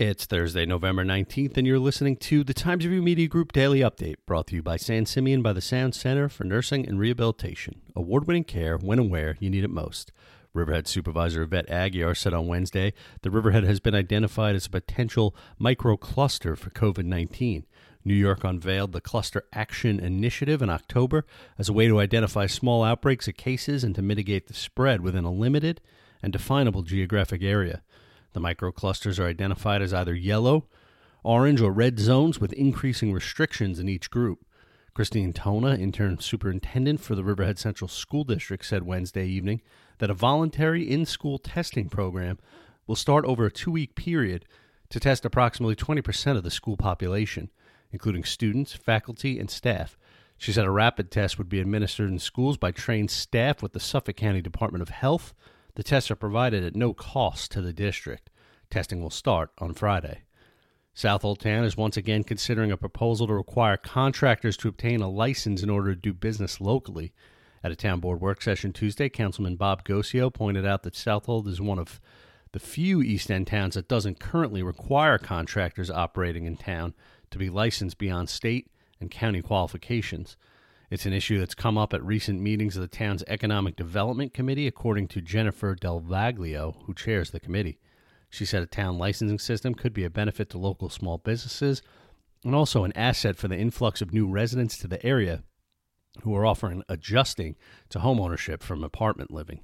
It's Thursday, November 19th, and you're listening to the Times Review Media Group Daily Update, brought to you by San Simeon by the Sound Center for Nursing and Rehabilitation. Award winning care when and where you need it most. Riverhead Supervisor Yvette Aguiar said on Wednesday the Riverhead has been identified as a potential microcluster for COVID 19. New York unveiled the Cluster Action Initiative in October as a way to identify small outbreaks of cases and to mitigate the spread within a limited and definable geographic area. The microclusters are identified as either yellow, orange, or red zones with increasing restrictions in each group. Christine Tona, intern superintendent for the Riverhead Central School District, said Wednesday evening that a voluntary in school testing program will start over a two week period to test approximately 20% of the school population, including students, faculty, and staff. She said a rapid test would be administered in schools by trained staff with the Suffolk County Department of Health the tests are provided at no cost to the district. Testing will start on Friday. Southold Town is once again considering a proposal to require contractors to obtain a license in order to do business locally. At a town board work session Tuesday, Councilman Bob Ghosio pointed out that Southold is one of the few East End towns that doesn't currently require contractors operating in town to be licensed beyond state and county qualifications. It's an issue that's come up at recent meetings of the town's Economic Development Committee, according to Jennifer Delvaglio, who chairs the committee. She said a town licensing system could be a benefit to local small businesses and also an asset for the influx of new residents to the area who are offering adjusting to homeownership from apartment living.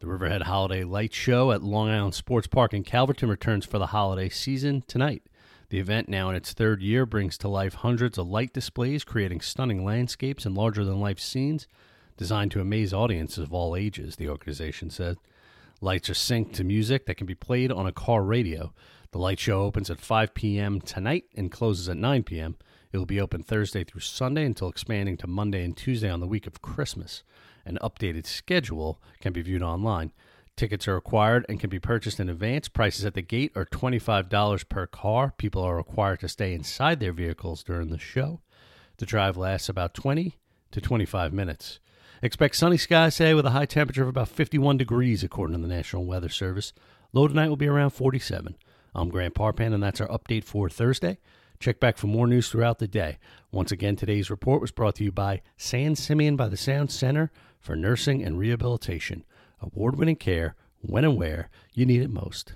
The Riverhead Holiday Light Show at Long Island Sports Park in Calverton returns for the holiday season tonight. The event, now in its third year, brings to life hundreds of light displays, creating stunning landscapes and larger than life scenes designed to amaze audiences of all ages, the organization said. Lights are synced to music that can be played on a car radio. The light show opens at 5 p.m. tonight and closes at 9 p.m. It will be open Thursday through Sunday until expanding to Monday and Tuesday on the week of Christmas. An updated schedule can be viewed online. Tickets are required and can be purchased in advance. Prices at the gate are $25 per car. People are required to stay inside their vehicles during the show. The drive lasts about 20 to 25 minutes. Expect sunny skies today with a high temperature of about 51 degrees, according to the National Weather Service. Low tonight will be around 47. I'm Grant Parpan, and that's our update for Thursday. Check back for more news throughout the day. Once again, today's report was brought to you by San Simeon by the Sound Center for Nursing and Rehabilitation award winning care when and where you need it most.